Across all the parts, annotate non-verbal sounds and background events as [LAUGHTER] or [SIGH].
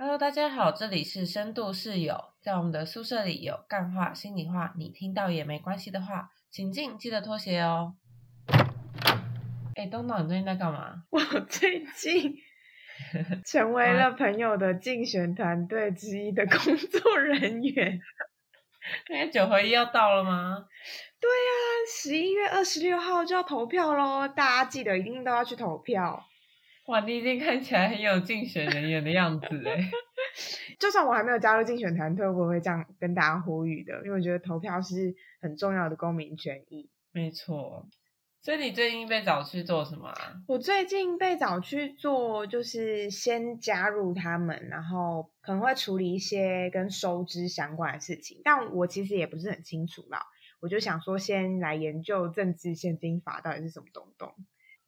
Hello，大家好，这里是深度室友，在我们的宿舍里有干话、心里话，你听到也没关系的话，请进，记得脱鞋哦。哎，东东，你最近在干嘛？[LAUGHS] 我最近 [LAUGHS] 成为了朋友的竞选团队之一的工作人员。那九合一要到了吗？对呀，十一月二十六号就要投票喽，大家记得一定都要去投票。哇，你已经看起来很有竞选人员的样子哎！[LAUGHS] 就算我还没有加入竞选团队，我也会这样跟大家呼吁的，因为我觉得投票是很重要的公民权益。没错，所以你最近被找去做什么啊？我最近被找去做，就是先加入他们，然后可能会处理一些跟收支相关的事情，但我其实也不是很清楚啦。我就想说，先来研究政治现金法到底是什么东东。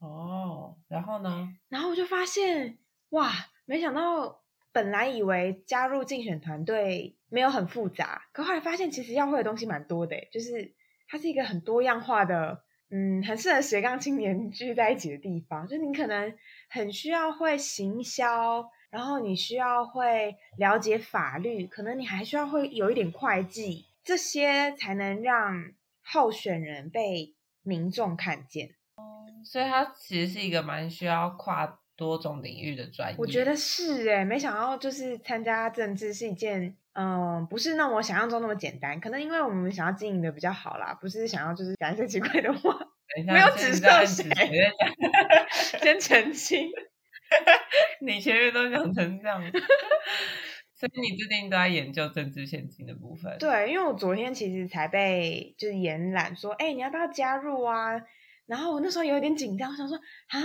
哦，然后呢？然后我就发现，哇，没想到本来以为加入竞选团队没有很复杂，可后来发现其实要会的东西蛮多的，就是它是一个很多样化的，嗯，很适合斜杠青年聚在一起的地方。就是你可能很需要会行销，然后你需要会了解法律，可能你还需要会有一点会计，这些才能让候选人被民众看见。所以它其实是一个蛮需要跨多种领域的专业。我觉得是哎，没想到就是参加政治是一件，嗯，不是那我想象中那么简单。可能因为我们想要经营的比较好啦，不是想要就是讲一些奇怪的话，没有指涉谁，先澄清。[LAUGHS] 你前面都讲成这样，所以你最近都在研究政治现金的部分。对，因为我昨天其实才被就是延揽说，哎，你要不要加入啊？然后我那时候有点紧张，我想说啊，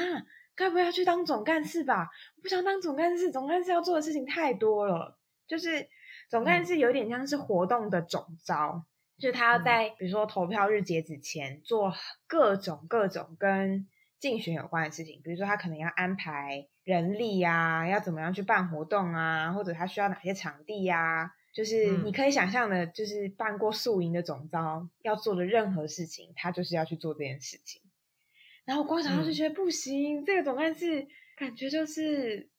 该不会要去当总干事吧？我不想当总干事，总干事要做的事情太多了。就是总干事有点像是活动的总招，就是他要在比如说投票日截止前做各种各种跟竞选有关的事情，比如说他可能要安排人力呀，要怎么样去办活动啊，或者他需要哪些场地呀，就是你可以想象的，就是办过宿营的总招要做的任何事情，他就是要去做这件事情。然后光想到就觉得不行，这个总干事感觉就是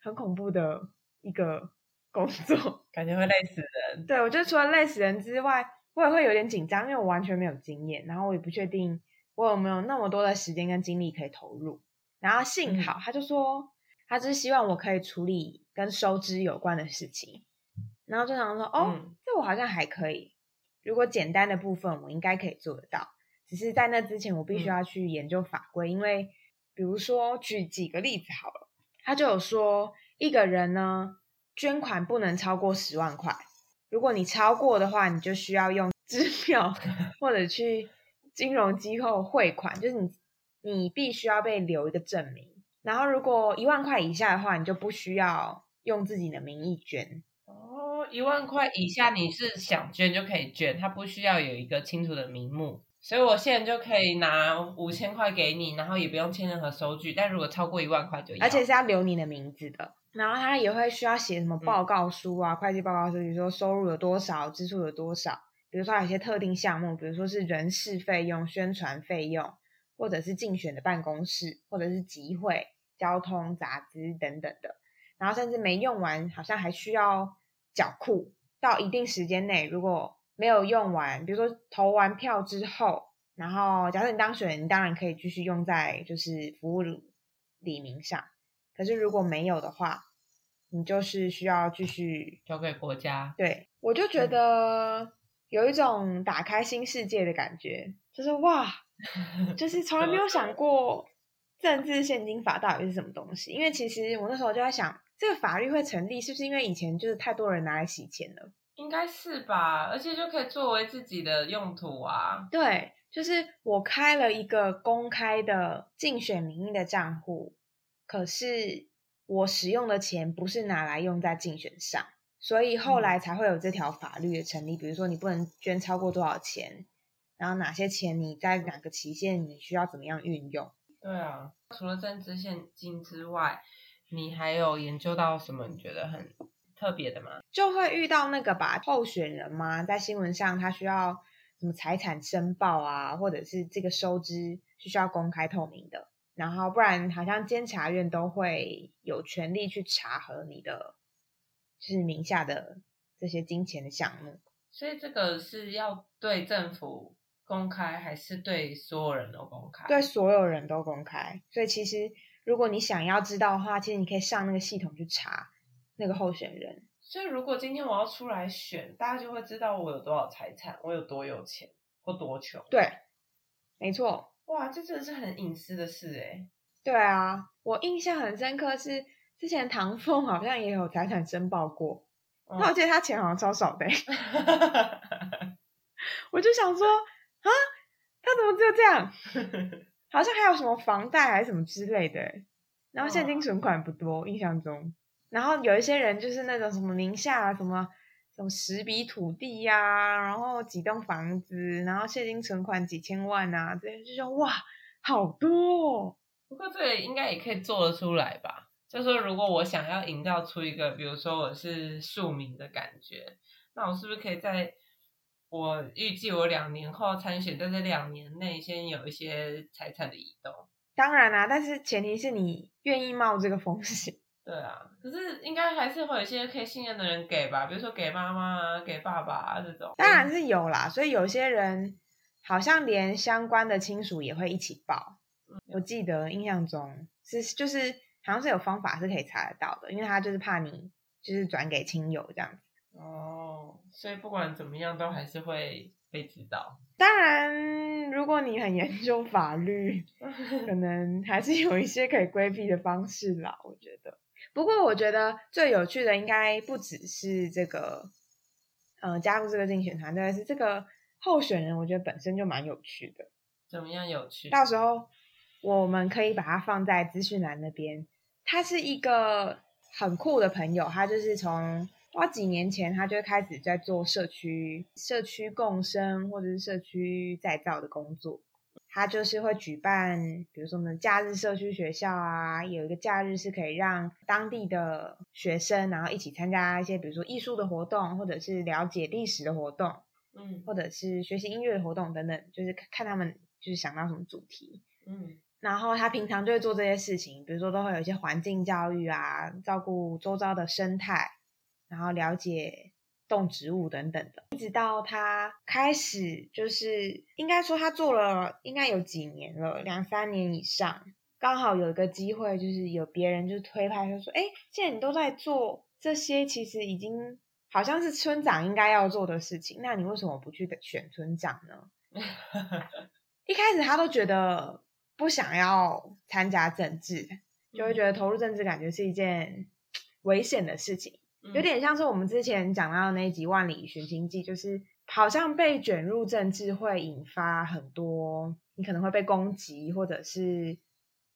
很恐怖的一个工作，[LAUGHS] 感觉会累死人。对，我觉得除了累死人之外，我也会有点紧张，因为我完全没有经验，然后我也不确定我有没有那么多的时间跟精力可以投入。然后幸好他就说，他只是希望我可以处理跟收支有关的事情。然后就想说，哦，这我好像还可以，如果简单的部分我应该可以做得到。只是在那之前，我必须要去研究法规，因为比如说举几个例子好了，他就有说一个人呢捐款不能超过十万块，如果你超过的话，你就需要用支票或者去金融机构汇款，就是你你必须要被留一个证明。然后如果一万块以下的话，你就不需要用自己的名义捐。哦，一万块以下你是想捐就可以捐，它不需要有一个清楚的名目。所以我现在就可以拿五千块给你，然后也不用签任何收据。但如果超过一万块就要，而且是要留你的名字的。然后他也会需要写什么报告书啊，会计报告书，比如说收入有多少，支出有多少。比如说有些特定项目，比如说是人事费用、宣传费用，或者是竞选的办公室，或者是集会、交通、杂资等等的。然后甚至没用完，好像还需要缴库。到一定时间内，如果没有用完，比如说投完票之后，然后假设你当选人，你当然可以继续用在就是服务李明上。可是如果没有的话，你就是需要继续交给国家。对，我就觉得有一种打开新世界的感觉，就是哇，[LAUGHS] 就是从来没有想过政治现金法到底是什么东西。因为其实我那时候就在想，这个法律会成立，是不是因为以前就是太多人拿来洗钱了？应该是吧，而且就可以作为自己的用途啊。对，就是我开了一个公开的竞选名义的账户，可是我使用的钱不是拿来用在竞选上，所以后来才会有这条法律的成立。比如说，你不能捐超过多少钱，然后哪些钱你在哪个期限你需要怎么样运用？对啊，除了政治现金之外，你还有研究到什么？你觉得很？特别的吗？就会遇到那个吧，候选人嘛，在新闻上他需要什么财产申报啊，或者是这个收支是需要公开透明的，然后不然好像监察院都会有权利去查核你的就是名下的这些金钱的项目。所以这个是要对政府公开，还是对所有人都公开？对所有人都公开。所以其实如果你想要知道的话，其实你可以上那个系统去查那个候选人。所以如果今天我要出来选，大家就会知道我有多少财产，我有多有钱或多穷。对，没错。哇，这真的是很隐私的事哎。对啊，我印象很深刻是之前唐凤好像也有财产申报过，那我记得他钱好像超少的，[LAUGHS] 我就想说啊，他怎么只有这样？好像还有什么房贷还是什么之类的，然后现金存款不多，印象中。然后有一些人就是那种什么名下什么什么十笔土地呀，然后几栋房子，然后现金存款几千万啊，这些就说哇，好多。不过这个应该也可以做得出来吧？就说如果我想要营造出一个，比如说我是庶民的感觉，那我是不是可以在我预计我两年后参选，在这两年内先有一些财产的移动？当然啦，但是前提是你愿意冒这个风险。对啊，可是应该还是会有一些可以信任的人给吧，比如说给妈妈、给爸爸啊这种。当然是有啦，所以有些人好像连相关的亲属也会一起报。我记得印象中是就是好像是有方法是可以查得到的，因为他就是怕你就是转给亲友这样子。哦，所以不管怎么样都还是会被知道。当然，如果你很研究法律，[LAUGHS] 可能还是有一些可以规避的方式啦。我觉得。不过，我觉得最有趣的应该不只是这个，呃，加入这个竞选团队，是这个候选人。我觉得本身就蛮有趣的。怎么样有趣？到时候我们可以把它放在资讯栏那边。他是一个很酷的朋友，他就是从哇几年前他就开始在做社区社区共生或者是社区再造的工作。他就是会举办，比如说我们假日社区学校啊，有一个假日是可以让当地的学生，然后一起参加一些，比如说艺术的活动，或者是了解历史的活动，嗯，或者是学习音乐的活动等等，就是看他们就是想到什么主题，嗯，然后他平常就会做这些事情，比如说都会有一些环境教育啊，照顾周遭的生态，然后了解。动植物等等的，一直到他开始，就是应该说他做了应该有几年了，两三年以上。刚好有一个机会，就是有别人就推派，他说：“哎，既然你都在做这些，其实已经好像是村长应该要做的事情，那你为什么不去选村长呢？[LAUGHS] ”一开始他都觉得不想要参加政治，就会觉得投入政治感觉是一件 [TSK] 危险的事情。有点像是我们之前讲到的那一集《万里寻亲记》，就是好像被卷入政治会引发很多，你可能会被攻击，或者是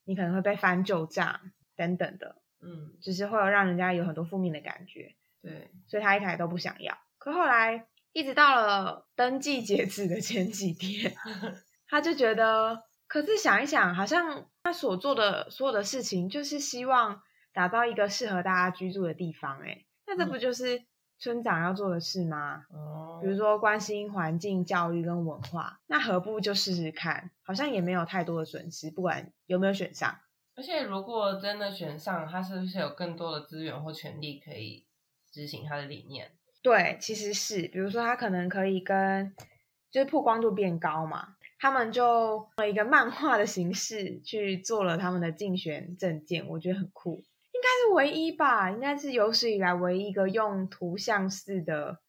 你可能会被翻旧账等等的，嗯，就是会有让人家有很多负面的感觉。对，所以他一开始都不想要，可后来一直到了登记截止的前几天，[LAUGHS] 他就觉得，可是想一想，好像他所做的所有的事情，就是希望打造一个适合大家居住的地方，哎。那这不就是村长要做的事吗？哦，比如说关心环境、教育跟文化，那何不就试试看？好像也没有太多的损失，不管有没有选上。而且如果真的选上，他是不是有更多的资源或权利可以执行他的理念？对，其实是，比如说他可能可以跟，就是曝光度变高嘛，他们就用一个漫画的形式去做了他们的竞选证件，我觉得很酷。应该是唯一吧，应该是有史以来唯一一个用图像式的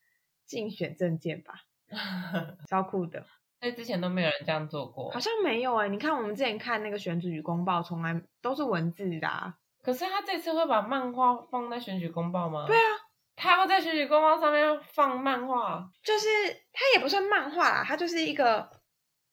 竞选证件吧，[LAUGHS] 超酷的。所以之前都没有人这样做过，好像没有哎。你看我们之前看那个选举与公报，从来都是文字的。可是他这次会把漫画放在选举公报吗？对啊，他会在选举公报上面放漫画，就是它也不算漫画啦，它就是一个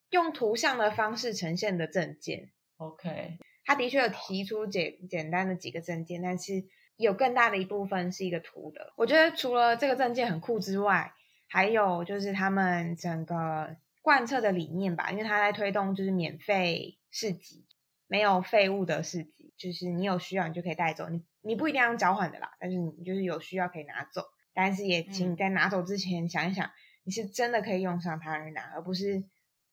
用图像的方式呈现的证件。OK。他的确有提出简简单的几个证件，但是有更大的一部分是一个图的。我觉得除了这个证件很酷之外，还有就是他们整个贯彻的理念吧，因为他在推动就是免费市集，没有废物的市集，就是你有需要你就可以带走，你你不一定要用交换的啦，但是你就是有需要可以拿走，但是也请你在拿走之前想一想，你是真的可以用上它而拿，而不是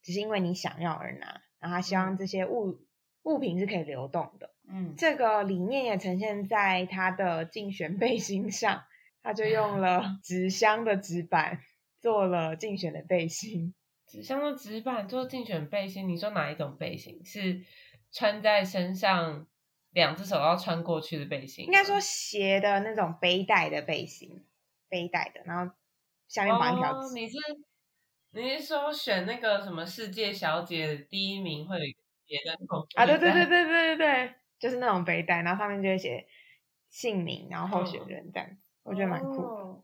只是因为你想要而拿。然后他希望这些物。物品是可以流动的，嗯，这个理念也呈现在他的竞选背心上。他就用了 [LAUGHS] 纸箱的纸板做了竞选的背心。纸箱的纸板做竞选背心，你说哪一种背心？是穿在身上，两只手要穿过去的背心？应该说斜的那种背带的背心，背带的，然后下面绑一条纸。你是你是说选那个什么世界小姐第一名会啊，对对对对对对对，就是那种背带，然后上面就会写姓名，然后候选人这样，我觉得蛮酷的。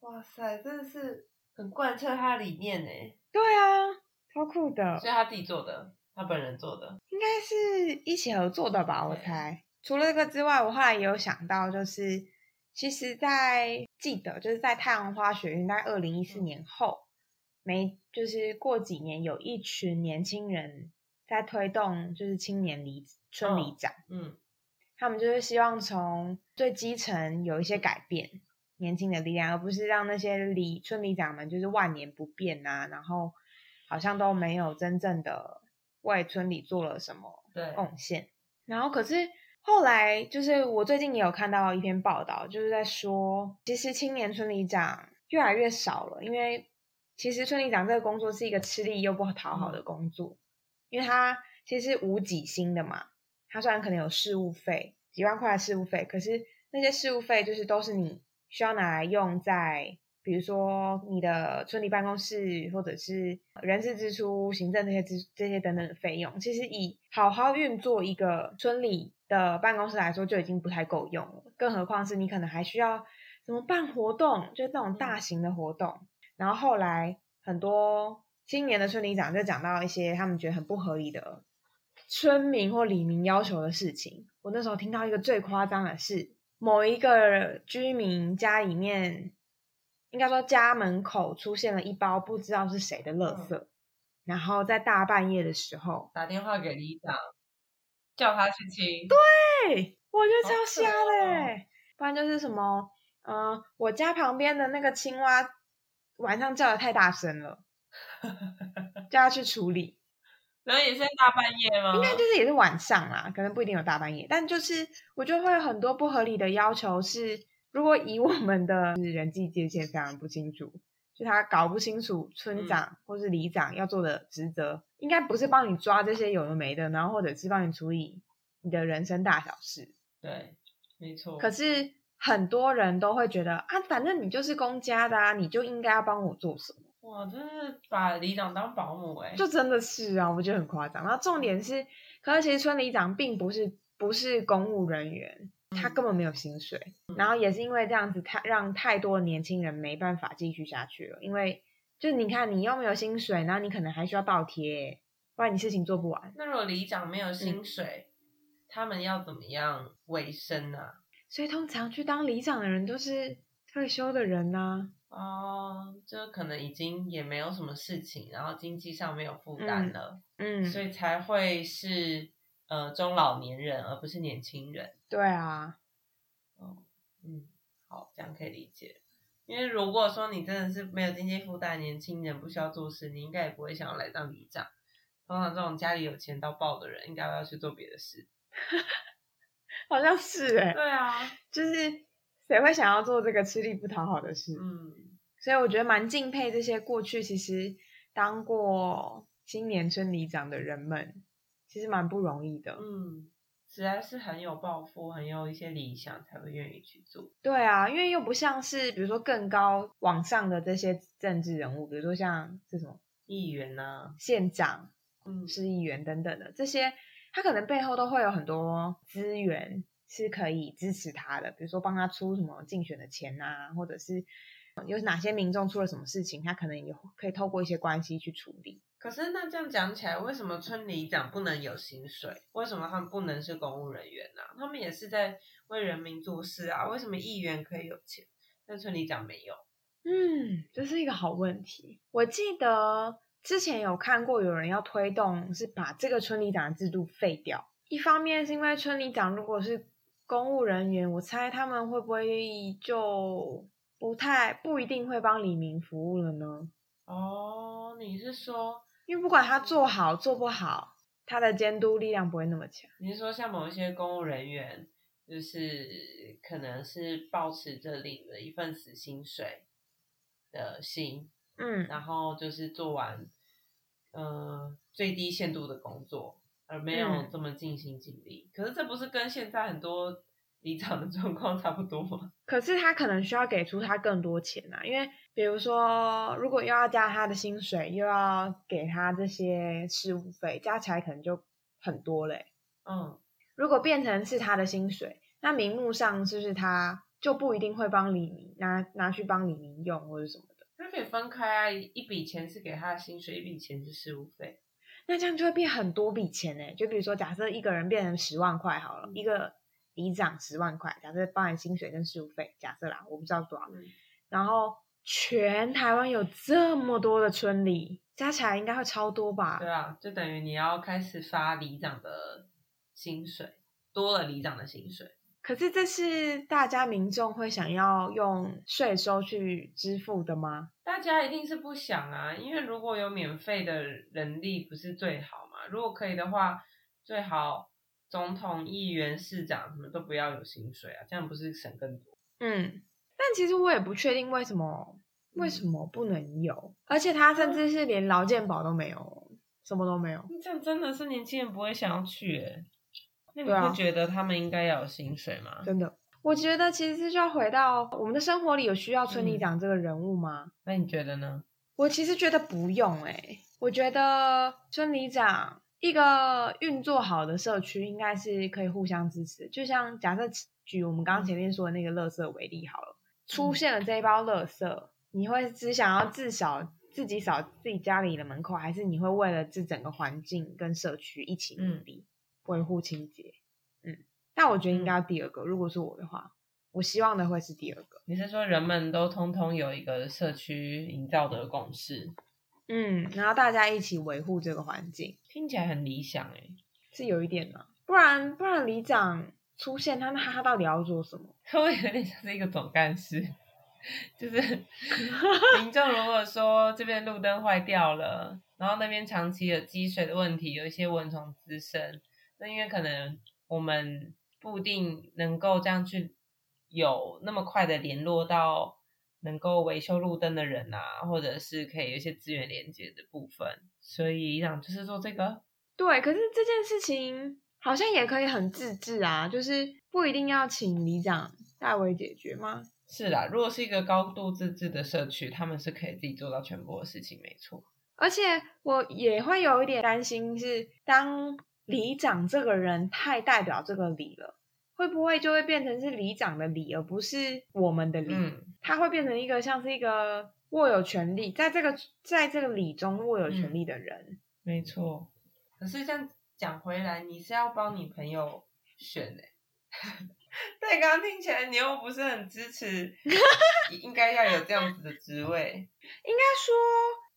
哇塞，真的是很贯彻他的理念呢。对啊，超酷的，所以他自己做的，他本人做的，应该是一起合作的吧？我猜。除了这个之外，我后来也有想到，就是其实，在记得就是在太阳花学运在二零一四年后，没就是过几年，有一群年轻人在推动，就是青年里村里长，嗯，他们就是希望从最基层有一些改变。年轻的力量，而不是让那些里村里长们就是万年不变啊，然后好像都没有真正的为村里做了什么贡献。然后可是后来，就是我最近也有看到一篇报道，就是在说，其实青年村里长越来越少了，因为其实村里长这个工作是一个吃力又不讨好的工作，因为它其实无几薪的嘛，它虽然可能有事务费几万块的事务费，可是那些事务费就是都是你。需要拿来用在，比如说你的村里办公室，或者是人事支出、行政这些支这些等等的费用。其实以好好运作一个村里的办公室来说，就已经不太够用了。更何况是你可能还需要怎么办活动，就是那种大型的活动。然后后来很多青年的村里长就讲到一些他们觉得很不合理的村民或里民要求的事情。我那时候听到一个最夸张的是。某一个居民家里面，应该说家门口出现了一包不知道是谁的垃圾，然后在大半夜的时候打电话给里长，叫他去清。对，我觉得超瞎嘞！不然就是什么，嗯，我家旁边的那个青蛙晚上叫的太大声了，[LAUGHS] 叫他去处理。然后也是大半夜吗？应该就是也是晚上啦，可能不一定有大半夜，但就是我觉得会有很多不合理的要求。是如果以我们的人际界限非常不清楚，就他搞不清楚村长或是里长要做的职责，应该不是帮你抓这些有的没的，然后或者是帮你处理你的人生大小事。对，没错。可是很多人都会觉得啊，反正你就是公家的啊，你就应该要帮我做什么。哇，真是把里长当保姆哎！就真的是啊，我觉得很夸张。然后重点是，可是其实村里长并不是不是公务人员，他根本没有薪水。然后也是因为这样子，他让太多年轻人没办法继续下去了。因为就是你看，你又没有薪水，然后你可能还需要倒贴，不然你事情做不完。那如果里长没有薪水，他们要怎么样维生呢？所以通常去当里长的人都是退休的人呐。哦，就可能已经也没有什么事情，然后经济上没有负担了，嗯，所以才会是呃中老年人，而不是年轻人。对啊，哦，嗯，好，这样可以理解。因为如果说你真的是没有经济负担，年轻人不需要做事，你应该也不会想要来当里长。通常这种家里有钱到爆的人，应该要去做别的事。[LAUGHS] 好像是哎，对啊，就是。谁会想要做这个吃力不讨好的事？嗯，所以我觉得蛮敬佩这些过去其实当过青年村里长的人们，其实蛮不容易的。嗯，实在是很有抱负，很有一些理想，才会愿意去做。对啊，因为又不像是比如说更高往上的这些政治人物，比如说像这种议员啊、县长、嗯、市议员等等的这些，他可能背后都会有很多资源。是可以支持他的，比如说帮他出什么竞选的钱啊，或者是有哪些民众出了什么事情，他可能也可以透过一些关系去处理。可是那这样讲起来，为什么村里长不能有薪水？为什么他们不能是公务人员呢？他们也是在为人民做事啊。为什么议员可以有钱，但村里长没有？嗯，这是一个好问题。我记得之前有看过有人要推动，是把这个村里长的制度废掉。一方面是因为村里长如果是公务人员，我猜他们会不会就不太不一定会帮李明服务了呢？哦，你是说，因为不管他做好做不好，他的监督力量不会那么强。你是说，像某一些公务人员，就是可能是保持着领了一份死薪水的心，嗯然后就是做完呃最低限度的工作，而没有嗯这么尽心尽力。可是这不是跟现在很多离场的状况差不多吗？[LAUGHS] 可是他可能需要给出他更多钱啊，因为比如说，如果又要加他的薪水，又要给他这些事务费，加起来可能就很多嘞。嗯，如果变成是他的薪水，那名目上是不是他就不一定会帮李明拿拿去帮李明用或者什么的？他可以分开啊，一笔钱是给他的薪水，一笔钱是事务费。那这样就会变很多笔钱呢。就比如说，假设一个人变成十万块好了，一个里长十万块，假设包含薪水跟事务费，假设啦，我不知道多少。嗯然后全台湾有这么多的村里，加起来应该会超多吧？对啊，就等于你要开始发里长的薪水，多了里长的薪水。可是这是大家民众会想要用税收去支付的吗？大家一定是不想啊，因为如果有免费的人力，不是最好嘛？如果可以的话，最好总统、议员、市长什么都不要有薪水啊，这样不是省更多？嗯，但其实我也不确定为什么为什么不能有，而且他甚至是连劳健保都没有，什么都没有。这样真的是年轻人不会想要去诶。那你不觉得他们应该要有薪水吗？真的，我觉得其实就要回到我们的生活里，有需要村长这个人物吗？那你觉得呢？我其实觉得不用诶、我觉得村里长一个运作好的社区应该是可以互相支持。就像假设举我们刚刚前面说的那个垃圾为例好了，出现了这一包垃圾，你会只想要至少自己扫自己家里的门口，还是你会为了这整个环境跟社区一起努力维护清洁？嗯，但我觉得应该要第二个。如果是我的话，我希望的会是第二个。你是说人们都通通有一个社区营造的共识，嗯，然后大家一起维护这个环境。听起来很理想诶。是有一点的，不然不然里长出现，他那他到底要做什么？[LAUGHS] 他会有点像是一个总干事？[LAUGHS] 就是 [LAUGHS] 民众如果说这边路灯坏掉了，然后那边长期有积水的问题，有一些蚊虫滋生，那因为可能我们不一定能够这样去有那么快的联络到能够维修路灯的人啊，或者是可以有一些资源连接的部分，所以里长就是做这个。对，可是这件事情好像也可以很自治啊，就是不一定要请里长代为解决吗？是啦，如果是一个高度自治的社区，他们是可以自己做到全部的事情，没错。而且我也会有一点担心是，当里长这个人太代表这个里了，会不会就会变成是里长的里，而不是我们的里？嗯，他会变成一个像是一个握有权利，在这个在这个里中握有权利的人。没错。可是这样讲回来，你是要帮你朋友选的、[LAUGHS] 对，刚刚听起来你又不是很支持，[LAUGHS] 应该要有这样子的职位。应该说，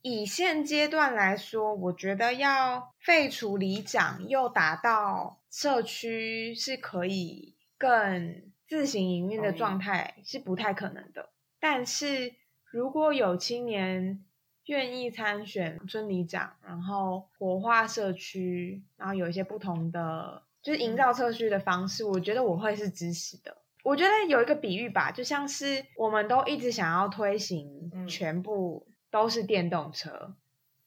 以现阶段来说，我觉得要废除里长，又达到社区是可以更自行营运的状态，是不太可能的。但是如果有青年愿意参选村里长，然后活化社区，然后有一些不同的就是营造社区的方式，我觉得我会是支持的。我觉得有一个比喻吧，就像是我们都一直想要推行嗯全部都是电动车，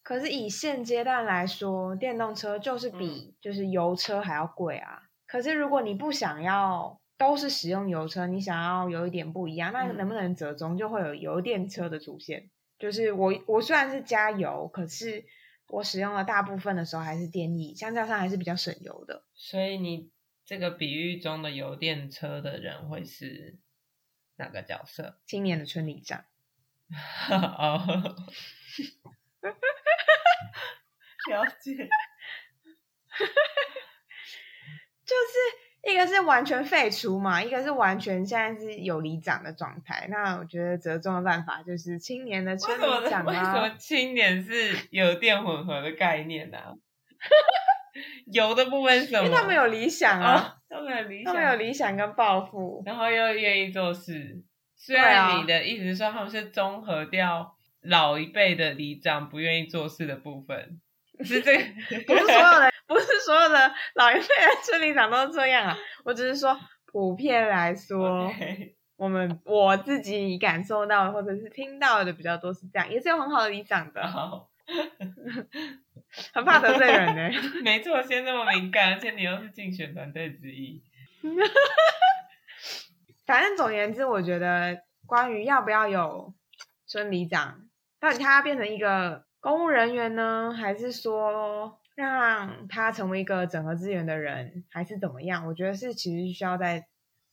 可是以现阶段来说，电动车就是比就是油车还要贵啊。可是如果你不想要都是使用油车，你想要有一点不一样，那嗯能不能折中就会有油电车的出现？就是我我虽然是加油，可是我使用的大部分的时候还是电力，相较上还是比较省油的。所以你这个比喻中的油电车的人会是哪个角色？青年的村里长，[LAUGHS] 哦，[LAUGHS] 了解。[LAUGHS] 就是一个是完全废除嘛，一个是完全现在是有里长的状态。那我觉得折中的办法就是青年的为村里长为什么啊，青年是有电混合的概念呢、啊？油的部分什么？因为他们有理想啊，啊，他们有理想，他们有理想跟抱负。然后又愿意做事。虽然你的意思是说他们是综合掉老一辈的里长不愿意做事的部分，[LAUGHS] 是这个不是所有的，不是所有的老一辈的村里长都是这样啊。我只是说，普遍来说我们我自己感受到的或者是听到的比较多是这样，也是有很好的里长的，好，很怕得罪人 [LAUGHS] 呢、没错，先这么敏感，而且你又是竞选团队之一。[LAUGHS] 反正总而言之，我觉得关于要不要有村里长，到底他要变成一个公务人员呢，还是说让他成为一个整合资源的人，还是怎么样？我觉得是其实需要再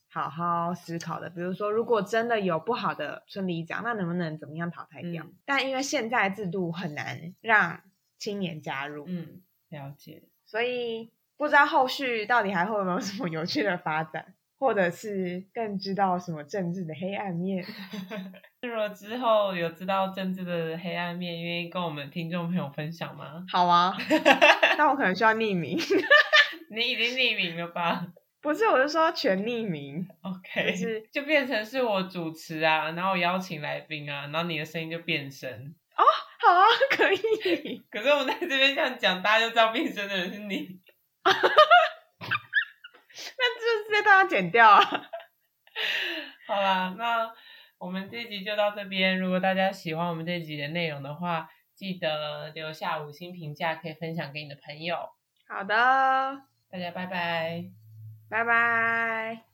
好好思考的。比如说，如果真的有不好的村里长，那能不能怎么样淘汰掉？嗯但因为现在制度很难让青年加入，嗯，了解。所以不知道后续到底还会有没有什么有趣的发展，或者是更知道什么政治的黑暗面。[LAUGHS] 如果之后有知道政治的黑暗面，愿意跟我们听众朋友分享吗？好啊，[LAUGHS] 那我可能需要匿名。[LAUGHS] 你已经匿名了吧不是，我是说全匿名。？OK，就是就变成是我主持啊，然后我邀请来宾啊，然后你的声音就变声哦。好啊，可以。可是我们在这边这样讲，大家就知道变声的人是你。那就是这段要剪掉啊。[LAUGHS] 好啦，那我们这集就到这边。如果大家喜欢我们这集的内容的话，记得留下五星评价，可以分享给你的朋友。好的，大家拜拜。拜拜。